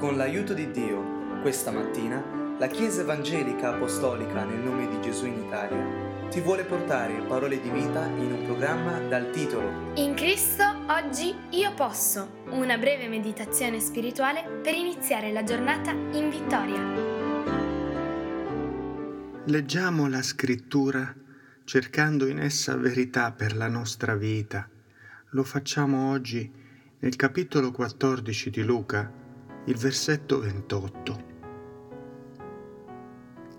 Con l'aiuto di Dio, questa mattina, la Chiesa Evangelica Apostolica nel nome di Gesù in Italia ti vuole portare parole di vita in un programma dal titolo In Cristo oggi io posso, una breve meditazione spirituale per iniziare la giornata in vittoria. Leggiamo la scrittura cercando in essa verità per la nostra vita. Lo facciamo oggi nel capitolo 14 di Luca il versetto 28.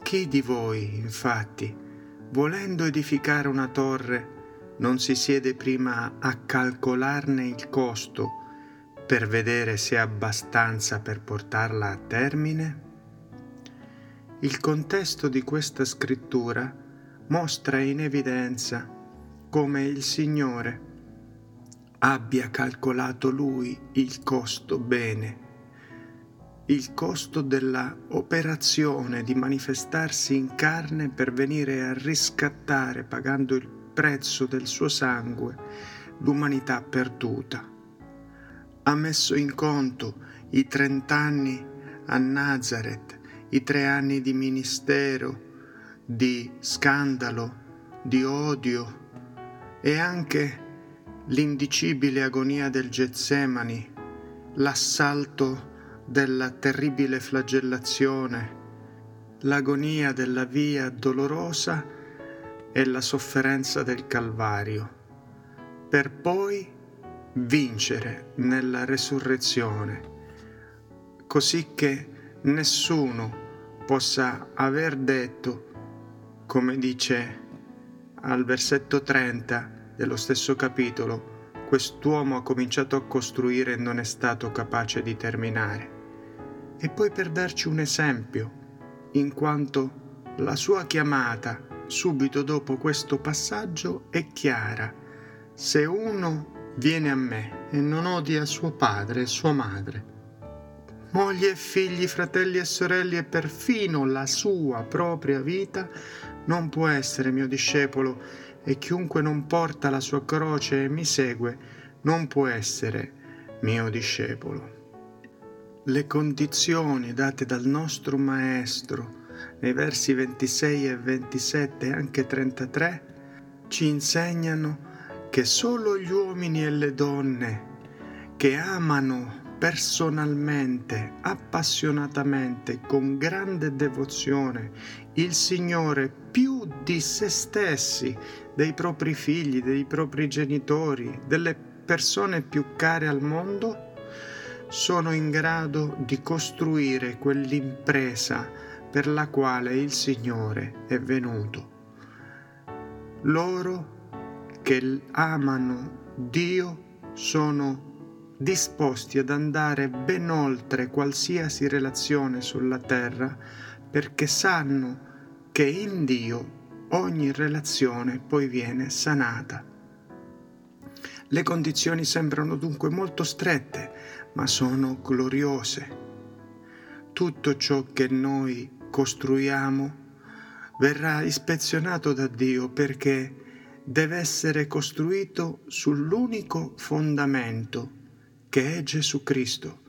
Chi di voi, infatti, volendo edificare una torre, non si siede prima a calcolarne il costo per vedere se è abbastanza per portarla a termine? Il contesto di questa scrittura mostra in evidenza come il Signore abbia calcolato lui il costo bene il costo della operazione di manifestarsi in carne per venire a riscattare, pagando il prezzo del suo sangue, l'umanità perduta. Ha messo in conto i trent'anni a Nazareth, i tre anni di ministero, di scandalo, di odio e anche l'indicibile agonia del Getsemani, l'assalto della terribile flagellazione, l'agonia della via dolorosa e la sofferenza del Calvario, per poi vincere nella resurrezione, così che nessuno possa aver detto, come dice al versetto 30 dello stesso capitolo, quest'uomo ha cominciato a costruire e non è stato capace di terminare e poi per darci un esempio, in quanto la sua chiamata subito dopo questo passaggio è chiara. Se uno viene a me e non odia suo padre e sua madre, moglie e figli, fratelli e sorelle e perfino la sua propria vita, non può essere mio discepolo e chiunque non porta la sua croce e mi segue non può essere mio discepolo le condizioni date dal nostro Maestro nei versi 26 e 27 e anche 33 ci insegnano che solo gli uomini e le donne che amano personalmente, appassionatamente, con grande devozione il Signore più di se stessi, dei propri figli, dei propri genitori, delle persone più care al mondo, sono in grado di costruire quell'impresa per la quale il Signore è venuto. Loro che amano Dio sono disposti ad andare ben oltre qualsiasi relazione sulla terra perché sanno che in Dio ogni relazione poi viene sanata. Le condizioni sembrano dunque molto strette, ma sono gloriose. Tutto ciò che noi costruiamo verrà ispezionato da Dio perché deve essere costruito sull'unico fondamento che è Gesù Cristo.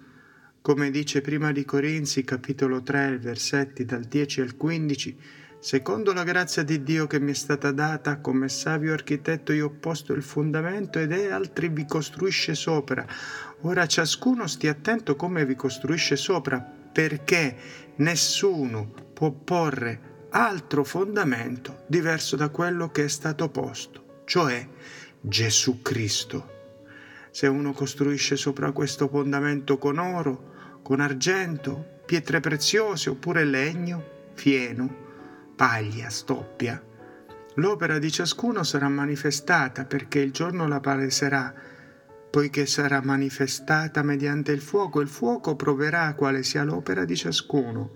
Come dice prima di Corinzi capitolo 3 versetti dal 10 al 15, Secondo la grazia di Dio che mi è stata data, come savio architetto io ho posto il fondamento ed è altri vi costruisce sopra. Ora ciascuno stia attento come vi costruisce sopra, perché nessuno può porre altro fondamento diverso da quello che è stato posto, cioè Gesù Cristo. Se uno costruisce sopra questo fondamento con oro, con argento, pietre preziose oppure legno, fieno, paglia, stoppia. L'opera di ciascuno sarà manifestata perché il giorno la paleserà, poiché sarà manifestata mediante il fuoco, il fuoco proverà quale sia l'opera di ciascuno.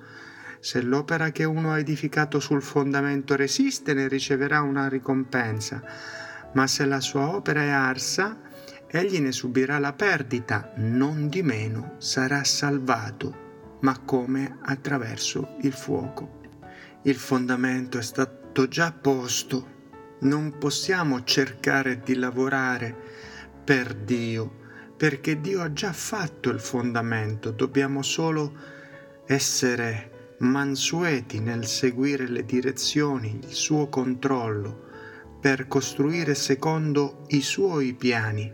Se l'opera che uno ha edificato sul fondamento resiste, ne riceverà una ricompensa, ma se la sua opera è arsa, egli ne subirà la perdita, non di meno sarà salvato, ma come? Attraverso il fuoco il fondamento è stato già posto. Non possiamo cercare di lavorare per Dio, perché Dio ha già fatto il fondamento, dobbiamo solo essere mansueti nel seguire le direzioni, il suo controllo, per costruire secondo i suoi piani.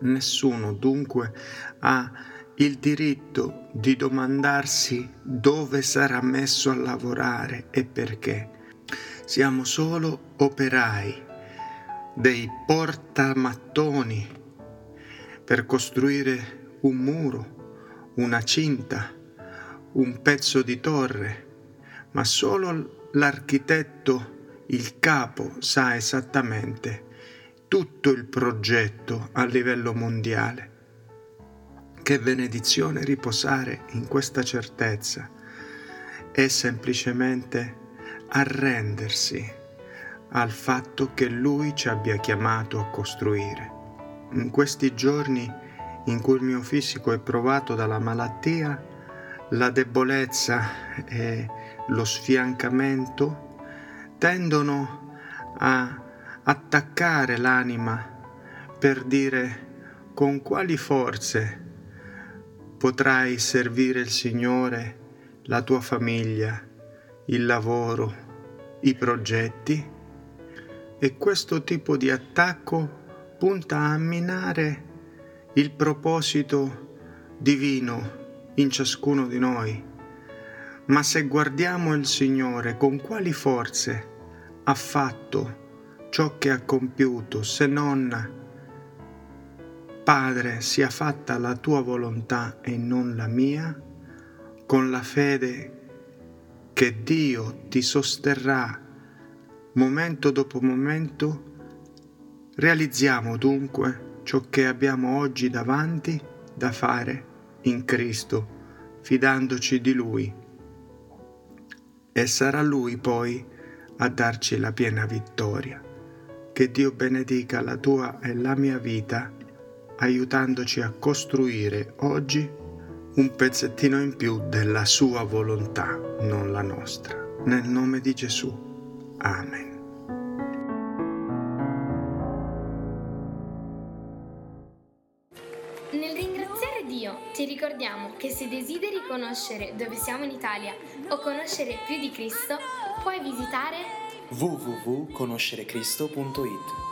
Nessuno dunque ha il diritto di domandarsi dove sarà messo a lavorare e perché. Siamo solo operai, dei portamattoni per costruire un muro, una cinta, un pezzo di torre, ma solo l'architetto il capo sa esattamente tutto il progetto a livello mondiale. Che benedizione riposare in questa certezza è semplicemente arrendersi al fatto che Lui ci abbia chiamato a costruire. In questi giorni in cui il mio fisico è provato dalla malattia, la debolezza e lo sfiancamento tendono a attaccare l'anima per dire con quali forze potrai servire il Signore, la tua famiglia, il lavoro, i progetti. E questo tipo di attacco punta a minare il proposito divino in ciascuno di noi. Ma se guardiamo il Signore, con quali forze ha fatto ciò che ha compiuto, se non Padre, sia fatta la tua volontà e non la mia, con la fede che Dio ti sosterrà momento dopo momento, realizziamo dunque ciò che abbiamo oggi davanti da fare in Cristo, fidandoci di Lui. E sarà Lui poi a darci la piena vittoria. Che Dio benedica la tua e la mia vita, aiutandoci a costruire oggi un pezzettino in più della sua volontà, non la nostra. Nel nome di Gesù. Amen. Nel ringraziare Dio ti ricordiamo che se desideri conoscere dove siamo in Italia o conoscere più di Cristo, puoi visitare www.conoscerecristo.it.